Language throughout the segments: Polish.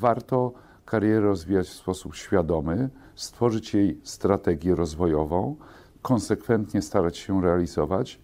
warto karierę rozwijać w sposób świadomy, stworzyć jej strategię rozwojową, konsekwentnie starać się realizować,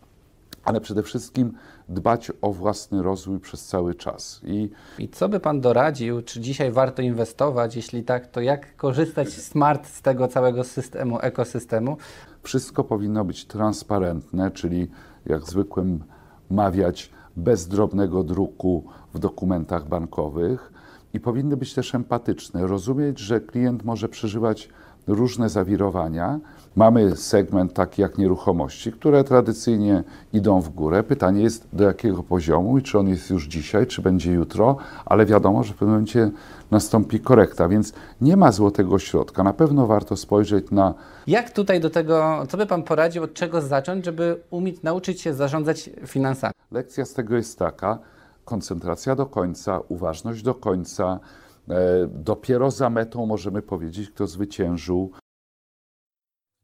ale przede wszystkim dbać o własny rozwój przez cały czas. I, I co by Pan doradził? Czy dzisiaj warto inwestować? Jeśli tak, to jak korzystać smart z tego całego systemu, ekosystemu? Wszystko powinno być transparentne, czyli jak zwykłym mawiać, bez drobnego druku w dokumentach bankowych i powinny być też empatyczne, rozumieć, że klient może przeżywać różne zawirowania. Mamy segment taki jak nieruchomości, które tradycyjnie idą w górę. Pytanie jest do jakiego poziomu i czy on jest już dzisiaj, czy będzie jutro, ale wiadomo, że w pewnym momencie nastąpi korekta, więc nie ma złotego środka. Na pewno warto spojrzeć na. Jak tutaj do tego, co by Pan poradził, od czego zacząć, żeby umieć nauczyć się zarządzać finansami? Lekcja z tego jest taka: koncentracja do końca, uważność do końca E, dopiero za metą możemy powiedzieć, kto zwyciężył.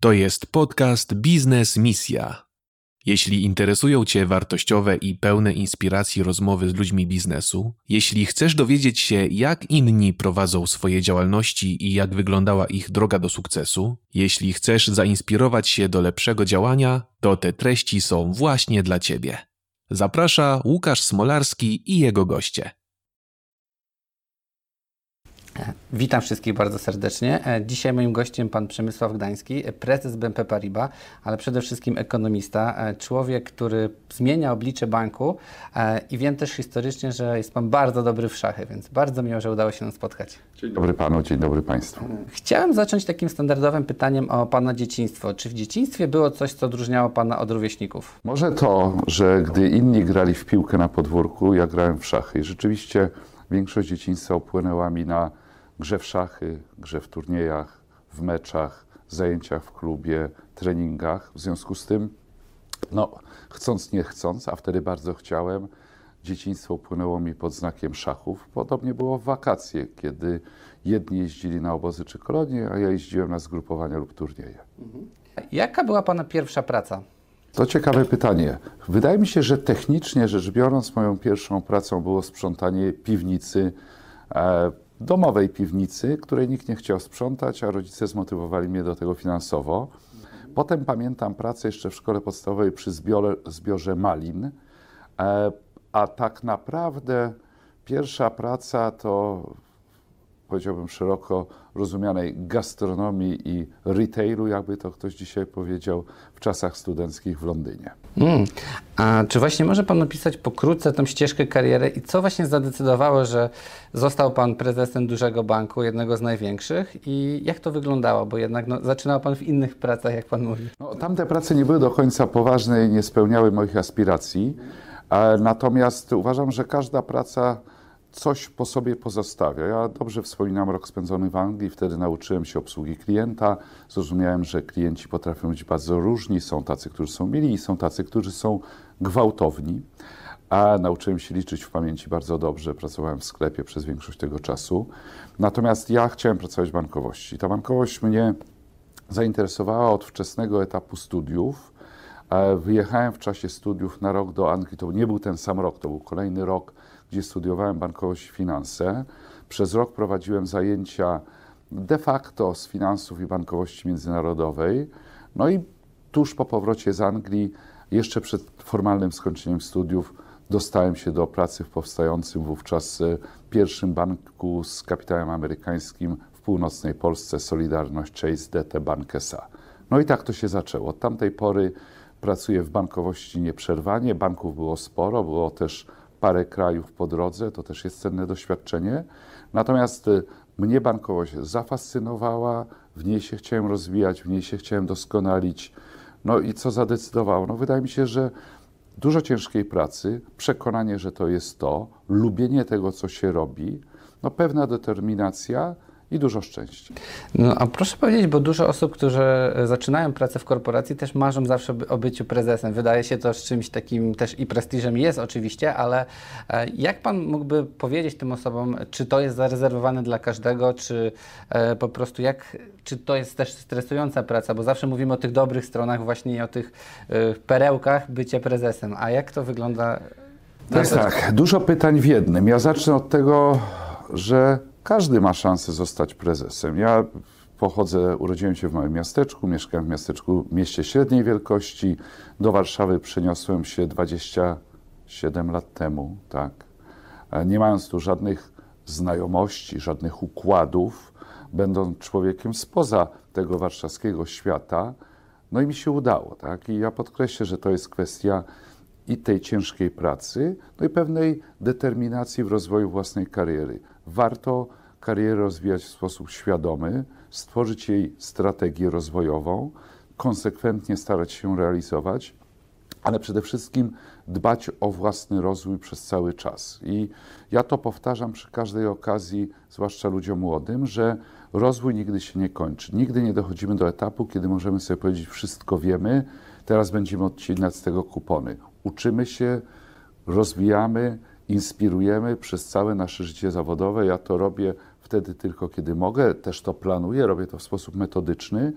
To jest podcast Biznes Misja. Jeśli interesują Cię wartościowe i pełne inspiracji rozmowy z ludźmi biznesu, jeśli chcesz dowiedzieć się, jak inni prowadzą swoje działalności i jak wyglądała ich droga do sukcesu, jeśli chcesz zainspirować się do lepszego działania, to te treści są właśnie dla Ciebie. Zaprasza Łukasz Smolarski i jego goście. Witam wszystkich bardzo serdecznie. E, dzisiaj moim gościem pan Przemysław Gdański, prezes BNP Paribas, ale przede wszystkim ekonomista, e, człowiek, który zmienia oblicze banku e, i wiem też historycznie, że jest pan bardzo dobry w szachy, więc bardzo miło, że udało się nam spotkać. Dzień dobry panu, dzień dobry państwu. Chciałem zacząć takim standardowym pytaniem o pana dzieciństwo. Czy w dzieciństwie było coś, co odróżniało pana od rówieśników? Może to, że gdy inni grali w piłkę na podwórku, ja grałem w szachy i rzeczywiście większość dzieciństwa upłynęła mi na grze w szachy, grze w turniejach, w meczach, zajęciach w klubie, treningach. W związku z tym, no, chcąc nie chcąc, a wtedy bardzo chciałem, dzieciństwo upłynęło mi pod znakiem szachów. Podobnie było w wakacje, kiedy jedni jeździli na obozy czy kolonie, a ja jeździłem na zgrupowania lub turnieje. Mhm. Jaka była Pana pierwsza praca? To ciekawe pytanie. Wydaje mi się, że technicznie rzecz biorąc, moją pierwszą pracą było sprzątanie piwnicy e, domowej piwnicy, której nikt nie chciał sprzątać, a rodzice zmotywowali mnie do tego finansowo. Potem pamiętam pracę jeszcze w szkole podstawowej przy zbiorze, zbiorze malin, e, a tak naprawdę pierwsza praca to powiedziałbym szeroko rozumianej gastronomii i retailu, jakby to ktoś dzisiaj powiedział, w czasach studenckich w Londynie. Mm. A czy właśnie może Pan opisać pokrótce tą ścieżkę kariery i co właśnie zadecydowało, że został Pan prezesem dużego banku, jednego z największych i jak to wyglądało? Bo jednak no, zaczynał Pan w innych pracach, jak Pan mówi. No, tamte prace nie były do końca poważne i nie spełniały moich aspiracji, natomiast uważam, że każda praca coś po sobie pozostawia. Ja dobrze wspominam rok spędzony w Anglii, wtedy nauczyłem się obsługi klienta, zrozumiałem, że klienci potrafią być bardzo różni, są tacy, którzy są mili i są tacy, którzy są gwałtowni, a nauczyłem się liczyć w pamięci bardzo dobrze, pracowałem w sklepie przez większość tego czasu. Natomiast ja chciałem pracować w bankowości. Ta bankowość mnie zainteresowała od wczesnego etapu studiów. E, wyjechałem w czasie studiów na rok do Anglii. To nie był ten sam rok, to był kolejny rok gdzie studiowałem bankowość i finanse. Przez rok prowadziłem zajęcia de facto z finansów i bankowości międzynarodowej. No i tuż po powrocie z Anglii, jeszcze przed formalnym skończeniem studiów, dostałem się do pracy w powstającym wówczas e, pierwszym banku z kapitałem amerykańskim w północnej Polsce, Solidarność Chase DT Bank SA. No i tak to się zaczęło. Od tamtej pory pracuję w bankowości nieprzerwanie. Banków było sporo, było też parę krajów po drodze, to też jest cenne doświadczenie. Natomiast y, mnie bankowość zafascynowała, w niej się chciałem rozwijać, w niej się chciałem doskonalić. No i co zadecydowało? No wydaje mi się, że dużo ciężkiej pracy, przekonanie, że to jest to, lubienie tego, co się robi, no pewna determinacja, i dużo szczęścia. No a proszę powiedzieć, bo dużo osób, którzy zaczynają pracę w korporacji, też marzą zawsze o byciu prezesem. Wydaje się to z czymś takim też i prestiżem jest oczywiście, ale e, jak Pan mógłby powiedzieć tym osobom, czy to jest zarezerwowane dla każdego, czy e, po prostu jak, czy to jest też stresująca praca, bo zawsze mówimy o tych dobrych stronach właśnie i o tych e, perełkach bycia prezesem. A jak to wygląda? To jest tak, dużo pytań w jednym. Ja zacznę od tego, że każdy ma szansę zostać prezesem. Ja pochodzę, urodziłem się w małym miasteczku, mieszkałem w miasteczku, mieście średniej wielkości. Do Warszawy przeniosłem się 27 lat temu, tak. E, Nie mając tu żadnych znajomości, żadnych układów, będąc człowiekiem spoza tego warszawskiego świata, no i mi się udało, tak. I ja podkreślę, że to jest kwestia i tej ciężkiej pracy, no i pewnej determinacji w rozwoju własnej kariery. Warto karierę rozwijać w sposób świadomy, stworzyć jej strategię rozwojową, konsekwentnie starać się realizować, ale przede wszystkim dbać o własny rozwój przez cały czas. I ja to powtarzam przy każdej okazji, zwłaszcza ludziom młodym, że rozwój nigdy się nie kończy. Nigdy nie dochodzimy do etapu, kiedy możemy sobie powiedzieć, wszystko wiemy, teraz będziemy odcinać z tego kupony. Uczymy się, rozwijamy, inspirujemy przez całe nasze życie zawodowe. Ja to robię wtedy tylko, kiedy mogę, też to planuję, robię to w sposób metodyczny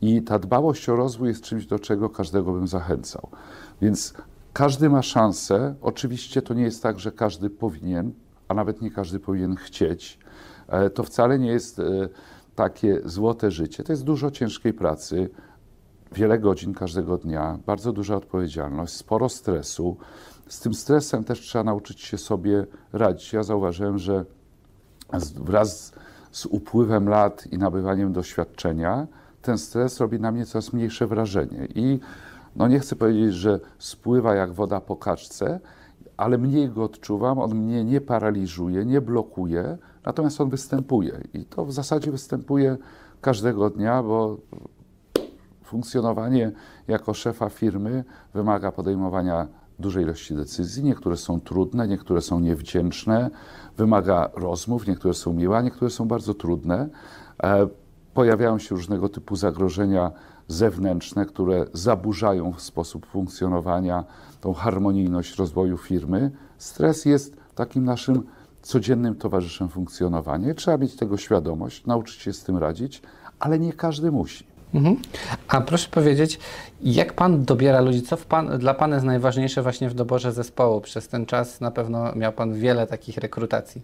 i ta dbałość o rozwój jest czymś, do czego każdego bym zachęcał. Więc każdy ma szansę. Oczywiście to nie jest tak, że każdy powinien, a nawet nie każdy powinien chcieć. E, To wcale nie jest e, takie złote życie. To jest dużo ciężkiej pracy, wiele godzin każdego dnia, bardzo duża odpowiedzialność, sporo stresu. Z tym stresem też trzeba nauczyć się sobie radzić. Ja zauważyłem, że wraz z upływem lat i nabywaniem doświadczenia, ten stres robi na mnie coraz mniejsze wrażenie. I no nie chcę powiedzieć, że spływa jak woda po kaczce, ale mniej go odczuwam, on mnie nie paraliżuje, nie blokuje, natomiast on występuje. I to w zasadzie występuje każdego dnia, bo funkcjonowanie jako szefa firmy wymaga podejmowania dużej ilości decyzji. Niektóre są trudne, niektóre są niewdzięczne, wymaga rozmów, niektóre są miłe, a niektóre są bardzo trudne. E, Pojawiają się różnego typu zagrożenia zewnętrzne, które zaburzają sposób funkcjonowania, tą harmonijność rozwoju firmy. Stres jest takim naszym codziennym towarzyszem funkcjonowania. Trzeba mieć tego świadomość, nauczyć się z tym radzić, ale nie każdy musi. Mhm. A proszę powiedzieć, jak pan dobiera ludzi? Co pan, dla pana jest najważniejsze właśnie w doborze zespołu? Przez ten czas na pewno miał pan wiele takich rekrutacji.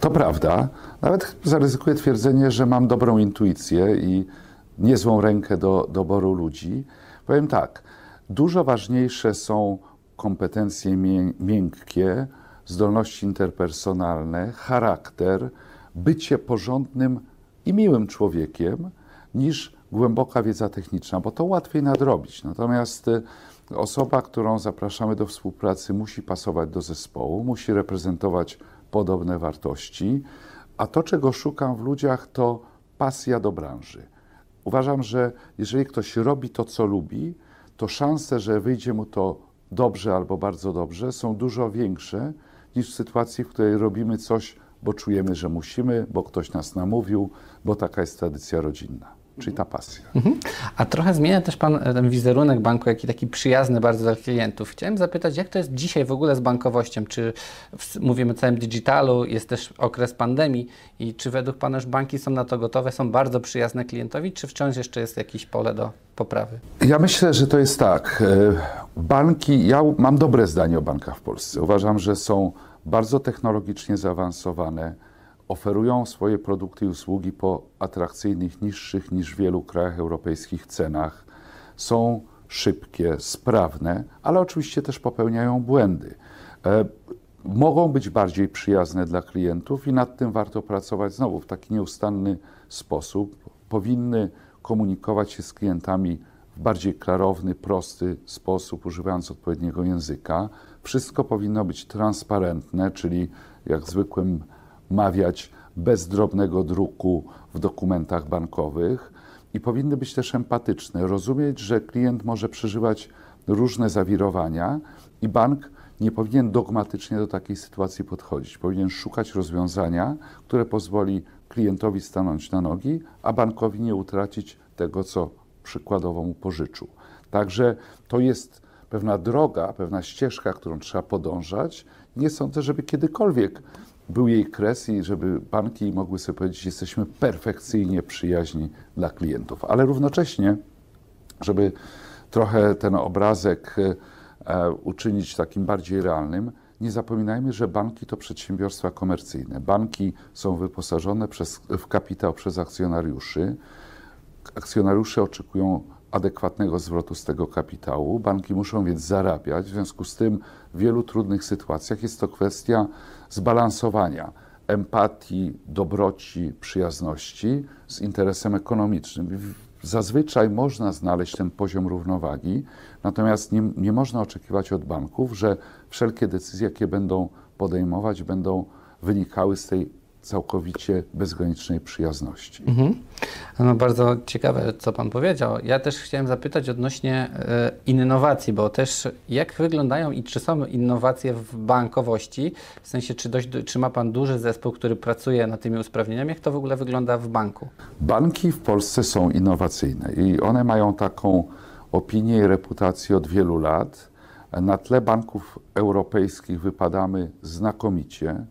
To prawda. Nawet zaryzykuję twierdzenie, że mam dobrą intuicję i niezłą rękę do doboru ludzi. Powiem tak, dużo ważniejsze są kompetencje mię- miękkie, zdolności interpersonalne, charakter, bycie porządnym i miłym człowiekiem, niż głęboka wiedza techniczna, bo to łatwiej nadrobić. Natomiast y, osoba, którą zapraszamy do współpracy, musi pasować do zespołu, musi reprezentować podobne wartości, a to, czego szukam w ludziach, to pasja do branży. Uważam, że jeżeli ktoś robi to, co lubi, to szanse, że wyjdzie mu to dobrze albo bardzo dobrze, są dużo większe niż w sytuacji, w której robimy coś, bo czujemy, że musimy, bo ktoś nas namówił, bo taka jest tradycja rodzinna, czyli ta pasja. Mhm. A trochę zmienia też Pan e, ten wizerunek banku, jaki taki przyjazny bardzo dla klientów. Chciałem zapytać, jak to jest dzisiaj w ogóle z bankowością? Czy w, mówimy o całym digitalu, jest też okres pandemii i czy według Pana już banki są na to gotowe, są bardzo przyjazne klientowi, czy wciąż jeszcze jest jakieś pole do poprawy? Ja myślę, że to jest tak. e, Banki, ja mam dobre zdanie o bankach w Polsce. Uważam, że są bardzo technologicznie zaawansowane, oferują swoje produkty i usługi po atrakcyjnych, niższych niż w wielu krajach europejskich cenach. Są szybkie, sprawne, ale oczywiście też popełniają błędy. E, Mogą być bardziej przyjazne dla klientów i nad tym warto pracować znowu w taki nieustanny sposób. Powinny komunikować się z klientami w bardziej klarowny, prosty sposób, używając odpowiedniego języka. Wszystko powinno być transparentne, czyli jak zwykłym mawiać, bez drobnego druku w dokumentach bankowych i powinny być też empatyczne, rozumieć, że klient może przeżywać różne zawirowania i bank nie powinien dogmatycznie do takiej sytuacji podchodzić. Powinien szukać rozwiązania, które pozwoli klientowi stanąć na nogi, a bankowi nie utracić tego, co przykładowo mu pożyczył. Także to jest pewna droga, pewna ścieżka, którą trzeba podążać. Nie sądzę, żeby kiedykolwiek był jej kres i żeby banki mogły sobie powiedzieć, jesteśmy perfekcyjnie przyjaźni dla klientów. Ale równocześnie, żeby trochę ten obrazek e, uczynić takim bardziej realnym, nie zapominajmy, że banki to przedsiębiorstwa komercyjne. Banki są wyposażone przez, w kapitał przez akcjonariuszy. Akcjonariusze oczekują adekwatnego zwrotu z tego kapitału. Banki muszą więc zarabiać. W związku z tym w wielu trudnych sytuacjach jest to kwestia zbalansowania empatii, dobroci, przyjazności z interesem ekonomicznym. Zazwyczaj można znaleźć ten poziom równowagi, natomiast nie, nie można oczekiwać od banków, że wszelkie decyzje, jakie będą podejmować, będą wynikały z tej całkowicie bezgranicznej przyjazności. Mhm. No bardzo ciekawe, co Pan powiedział. Ja też chciałem zapytać odnośnie e, innowacji, bo też jak wyglądają i czy są innowacje w bankowości, w sensie czy, dość, czy ma Pan duży zespół, który pracuje nad tymi usprawnieniami, jak to w ogóle wygląda w banku? Banki w Polsce są innowacyjne i one mają taką opinię i reputację od wielu lat. Na tle banków europejskich wypadamy znakomicie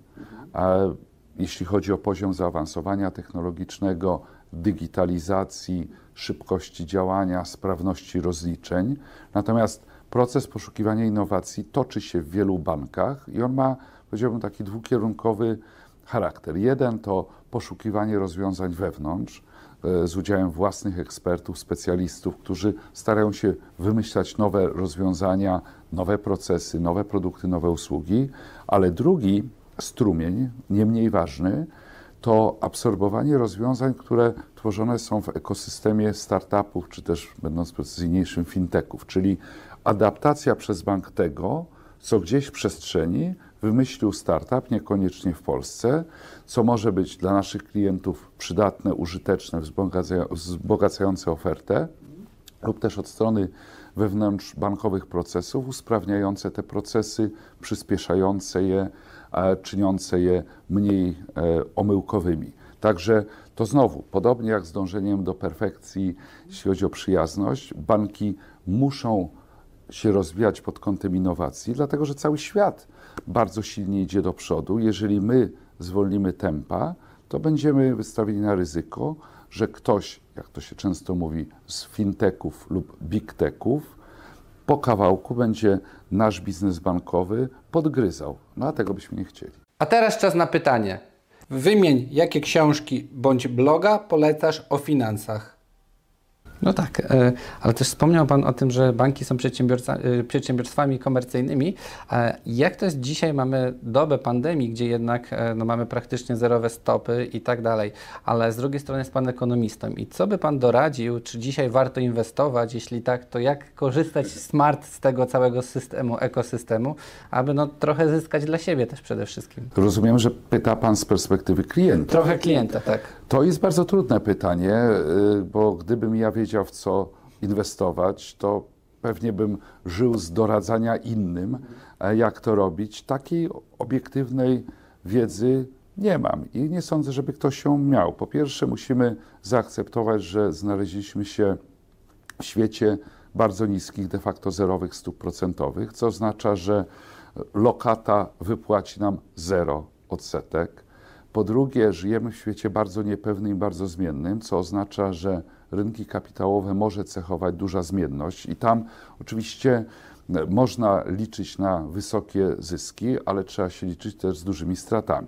jeśli chodzi o poziom zaawansowania technologicznego, digitalizacji, szybkości działania, sprawności rozliczeń. Natomiast proces poszukiwania innowacji toczy się w wielu bankach i on ma, powiedziałbym, taki dwukierunkowy charakter. Jeden to poszukiwanie rozwiązań wewnątrz e, z udziałem własnych ekspertów, specjalistów, którzy starają się wymyślać nowe rozwiązania, nowe procesy, nowe produkty, nowe usługi, ale drugi strumień, nie mniej ważny, to absorbowanie rozwiązań, które tworzone są w ekosystemie startupów, czy też, będąc precyzyjniejszym, fintechów, czyli adaptacja przez bank tego, co gdzieś w przestrzeni wymyślił startup, niekoniecznie w Polsce, co może być dla naszych klientów przydatne, użyteczne, wzbogacające ofertę, lub też od strony wewnątrz bankowych procesów, usprawniające te procesy, przyspieszające je, czyniące je mniej e, omyłkowymi. Także to znowu, podobnie jak z dążeniem do perfekcji, jeśli chodzi o przyjazność, banki muszą się rozwijać pod kątem innowacji, dlatego że cały świat bardzo silnie idzie do przodu. Jeżeli my zwolnimy tempa, to będziemy wystawieni na ryzyko, że ktoś, jak to się często mówi, z fintechów lub big techów, po kawałku będzie nasz biznes bankowy podgryzał. No a tego byśmy nie chcieli. A teraz czas na pytanie. Wymień, jakie książki bądź bloga polecasz o finansach. No tak, e, ale też wspomniał Pan o tym, że banki są e, przedsiębiorstwami komercyjnymi. Jak to jest dzisiaj? Mamy dobę pandemii, gdzie jednak e, no, mamy praktycznie zerowe stopy i tak dalej, ale z drugiej strony jest Pan ekonomistą. I co by Pan doradził? Czy dzisiaj warto inwestować? Jeśli tak, to jak korzystać smart z tego całego systemu, ekosystemu, aby no, trochę zyskać dla siebie też przede wszystkim? Rozumiem, że pyta Pan z perspektywy klienta. Trochę klienta, tak. To jest bardzo trudne pytanie, bo gdybym ja wiedział, w co inwestować, to pewnie bym żył z doradzania innym, jak to robić. Takiej obiektywnej wiedzy nie mam i nie sądzę, żeby ktoś ją miał. Po pierwsze, musimy zaakceptować, że znaleźliśmy się w świecie bardzo niskich, de facto zerowych stóp procentowych, co oznacza, że lokata wypłaci nam zero odsetek po drugie, żyjemy w świecie bardzo niepewnym i bardzo zmiennym, co oznacza, że rynki kapitałowe może cechować duża zmienność i tam oczywiście można liczyć na wysokie zyski, ale trzeba się liczyć też z dużymi stratami.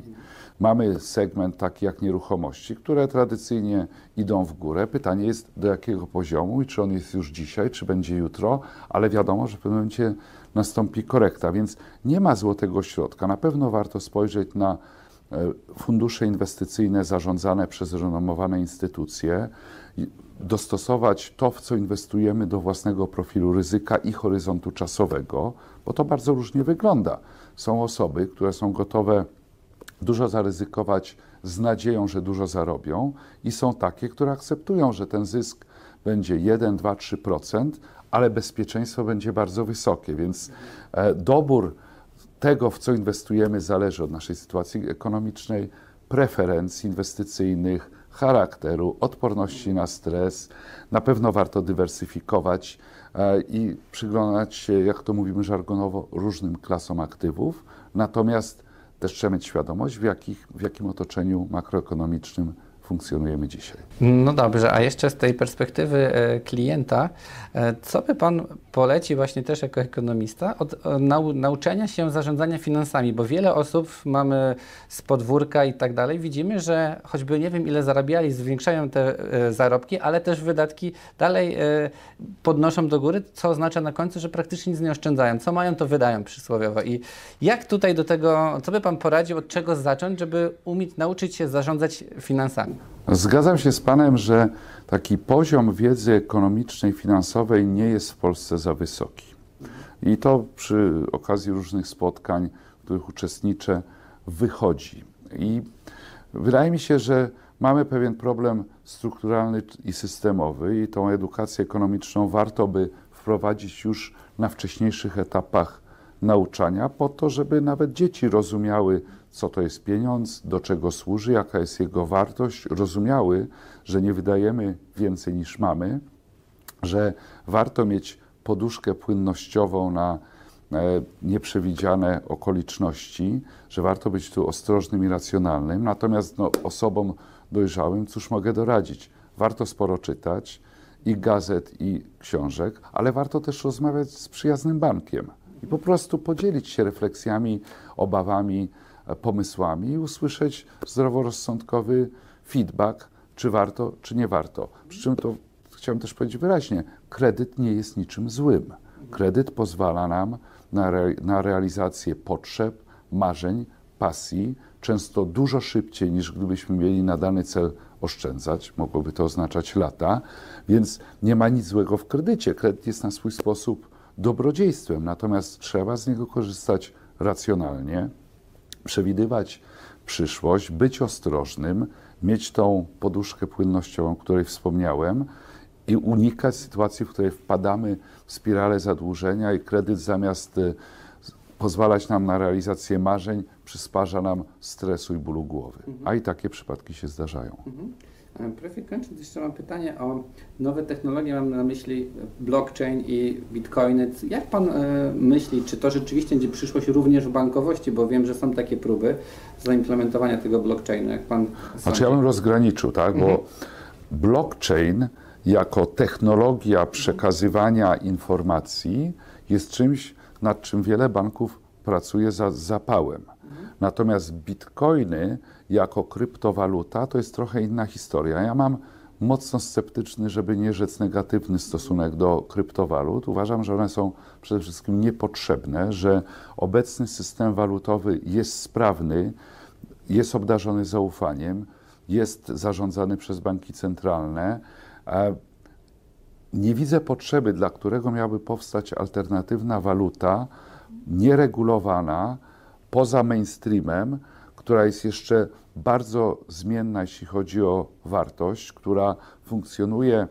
Mamy segment taki jak nieruchomości, które tradycyjnie idą w górę. Pytanie jest do jakiego poziomu i czy on jest już dzisiaj, czy będzie jutro, ale wiadomo, że w pewnym momencie nastąpi korekta, więc nie ma złotego środka. Na pewno warto spojrzeć na E, fundusze inwestycyjne zarządzane przez renomowane instytucje, dostosować to, w co inwestujemy do własnego profilu ryzyka i horyzontu czasowego, bo to bardzo różnie wygląda. Są osoby, które są gotowe dużo zaryzykować z nadzieją, że dużo zarobią, i są takie, które akceptują, że ten zysk będzie 1, 2, 3%, ale bezpieczeństwo będzie bardzo wysokie. Więc e, dobór tego, w co inwestujemy, zależy od naszej sytuacji ekonomicznej, preferencji inwestycyjnych, charakteru, odporności na stres. Na pewno warto dywersyfikować e, i przyglądać się, jak to mówimy żargonowo, różnym klasom aktywów. Natomiast też trzeba mieć świadomość, w, jakich, w jakim otoczeniu makroekonomicznym funkcjonujemy dzisiaj. No dobrze, a jeszcze z tej perspektywy e, klienta, e, co by Pan poleci właśnie też jako ekonomista od e, nau nauczenia się zarządzania finansami, bo wiele osób mamy z podwórka i tak dalej, widzimy, że choćby nie wiem ile zarabiali, zwiększają te zarobki, ale też wydatki dalej podnoszą do góry, co oznacza na końcu, że praktycznie nic nie oszczędzają. Co mają, to wydają przysłowiowo. I jak tutaj do tego, co by Pan poradził, od czego zacząć, żeby umieć nauczyć się zarządzać finansami? Zgadzam się z Panem, że taki poziom wiedzy ekonomicznej, finansowej nie jest w Polsce za wysoki. I to przy okazji różnych spotkań, w których uczestniczę, wychodzi. I wydaje mi się, że mamy pewien problem strukturalny i systemowy, i tą edukację ekonomiczną warto by wprowadzić już na wcześniejszych etapach nauczania, po to, żeby nawet dzieci rozumiały, co to jest pieniądz, do czego służy, jaka jest jego wartość, rozumiały, że nie wydajemy więcej niż mamy, że warto mieć poduszkę płynnościową na e, nieprzewidziane okoliczności, że warto być tu ostrożnym i racjonalnym. Natomiast no, osobom dojrzałym, cóż mogę doradzić? Warto sporo czytać i gazet, i książek, ale warto też rozmawiać z przyjaznym bankiem i po prostu podzielić się refleksjami, obawami, pomysłami i usłyszeć zdroworozsądkowy feedback, czy warto, czy nie warto. Przy czym to chciałem też powiedzieć wyraźnie, kredyt nie jest niczym złym. Kredyt pozwala nam na, re, na realizację potrzeb, marzeń, pasji, często dużo szybciej niż gdybyśmy mieli na dany cel oszczędzać. Mogłoby to oznaczać lata, więc nie ma nic złego w kredycie. Kredyt jest na swój sposób dobrodziejstwem, natomiast trzeba z niego korzystać racjonalnie, przewidywać przyszłość, być ostrożnym, mieć tą poduszkę płynnościową, o której wspomniałem, i unikać sytuacji, w której wpadamy w spiralę zadłużenia i kredyt zamiast y, pozwalać nam na realizację marzeń, przysparza nam stresu i bólu głowy. A i takie przypadki się zdarzają. Profil kończąc, jeszcze mam pytanie o nowe technologie, mam na myśli blockchain i bitcoiny. Jak Pan e, myśli, czy to rzeczywiście będzie przyszłość również w bankowości, bo wiem, że są takie próby zaimplementowania tego blockchainu, jak Pan Znaczy ja bym rozgraniczył, tak, bo blockchain jako technologia przekazywania informacji jest czymś, nad czym wiele banków pracuje za zapałem. Natomiast bitcoiny jako kryptowaluta to jest trochę inna historia. Ja mam mocno sceptyczny, żeby nie rzec negatywny stosunek do kryptowalut. Uważam, że one są przede wszystkim niepotrzebne, że obecny system walutowy jest sprawny, jest obdarzony zaufaniem, jest zarządzany przez banki centralne. E, Nie widzę potrzeby, dla którego miałaby powstać alternatywna waluta, nieregulowana, poza mainstreamem, która jest jeszcze bardzo zmienna, jeśli chodzi o wartość, która funkcjonuje,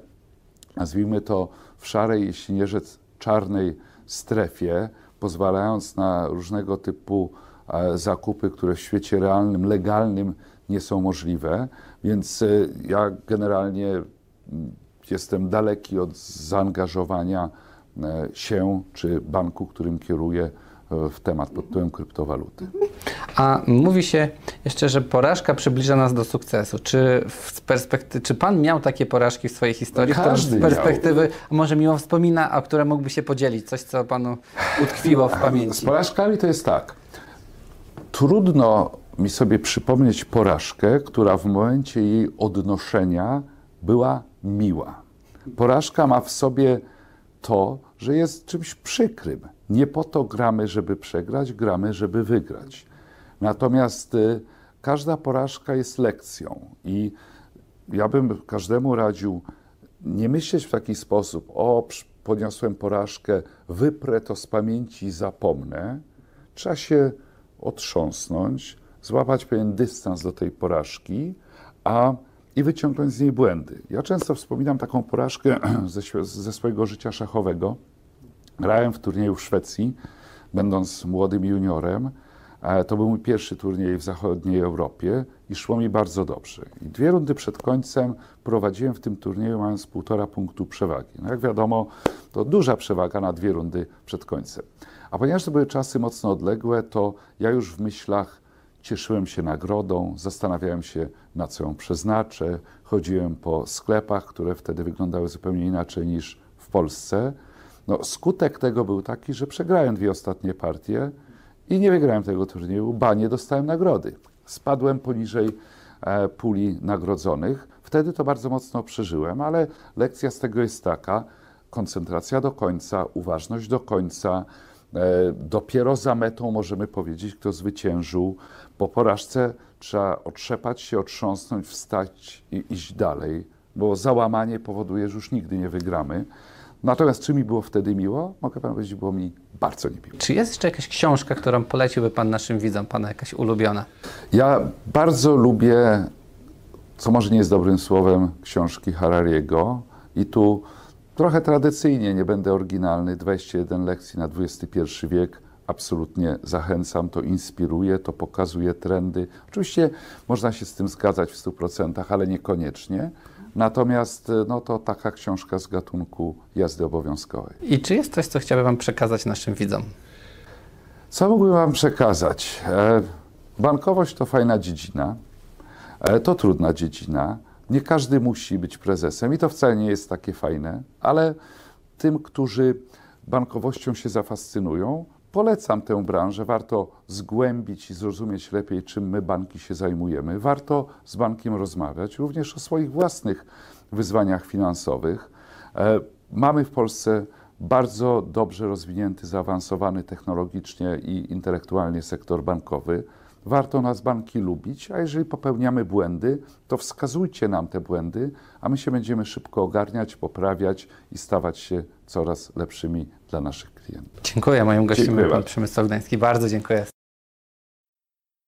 nazwijmy to, w szarej, jeśli nie rzec czarnej strefie, pozwalając na różnego typu e, zakupy, które w świecie realnym, legalnym nie są możliwe. Więc e, ja generalnie jestem daleki od zaangażowania e, się czy banku, którym kieruję w temat pod tytułem kryptowaluty. A mówi się jeszcze, że porażka przybliża nas do sukcesu. Czy, w perspekty- czy Pan miał takie porażki w swojej historii? Każdy z miał. perspektywy może miło wspomina, o które mógłby się podzielić? Coś, co Panu utkwiło w Z pamięci? porażkami to jest tak. Trudno mi sobie przypomnieć porażkę, która w momencie jej odnoszenia była miła. Porażka ma w sobie to, że jest czymś przykrym. Nie po to gramy, żeby przegrać, gramy, żeby wygrać. Natomiast y, każda porażka jest lekcją i ja bym każdemu radził nie myśleć w taki sposób, o, poniosłem porażkę, wyprę to z pamięci i zapomnę. Trzeba się otrząsnąć, złapać pewien dystans do tej porażki, a i wyciągnąć z niej błędy. Ja często wspominam taką porażkę ze, ze swojego życia szachowego. Grałem w turnieju w Szwecji, będąc młodym juniorem. To był mój pierwszy turniej w zachodniej Europie i szło mi bardzo dobrze. I dwie rundy przed końcem prowadziłem w tym turnieju, mając półtora punktu przewagi. No jak wiadomo, to duża przewaga na dwie rundy przed końcem. A ponieważ to były czasy mocno odległe, to ja już w myślach cieszyłem się nagrodą, zastanawiałem się, na co ją przeznaczę. Chodziłem po sklepach, które wtedy wyglądały zupełnie inaczej niż w Polsce. No, skutek tego był taki, że przegrałem dwie ostatnie partie i nie wygrałem tego turnieju, ba, nie dostałem nagrody. Spadłem poniżej e, puli nagrodzonych. Wtedy to bardzo mocno przeżyłem, ale lekcja z tego jest taka, koncentracja do końca, uważność do końca. E, dopiero za metą możemy powiedzieć, kto zwyciężył. Po porażce trzeba otrzepać się, otrząsnąć, wstać i iść dalej, bo załamanie powoduje, że już nigdy nie wygramy. Natomiast czy mi było wtedy miło? Mogę panu powiedzieć, było mi bardzo niemiło. Czy jest jeszcze jakaś książka, którą poleciłby Pan naszym widzom, Pana jakaś ulubiona? Ja bardzo lubię, co może nie jest dobrym słowem, książki Harariego i tu trochę tradycyjnie, nie będę oryginalny, 21 lekcji na XXI wiek. Absolutnie zachęcam, to inspiruje, to pokazuje trendy. Oczywiście można się z tym zgadzać w 100%, ale niekoniecznie. Natomiast no to taka książka z gatunku jazdy obowiązkowej. I czy jest coś, co chciałby Pan przekazać naszym widzom? Co mógłbym Wam przekazać? E, Bankowość to fajna dziedzina, e, to trudna dziedzina. Nie każdy musi być prezesem i to wcale nie jest takie fajne, ale tym, którzy bankowością się zafascynują, polecam tę branżę. Warto zgłębić i zrozumieć lepiej, czym my banki się zajmujemy. Warto z bankiem rozmawiać również o swoich własnych wyzwaniach finansowych. E, Mamy w Polsce bardzo dobrze rozwinięty, zaawansowany technologicznie i intelektualnie sektor bankowy. Warto nas banki lubić, a jeżeli popełniamy błędy, to wskazujcie nam te błędy, a my się będziemy szybko ogarniać, poprawiać i stawać się coraz lepszymi dla naszych klientów. Dziękuję. Moim gościem był Pan. Przemysław Gdański. Bardzo dziękuję.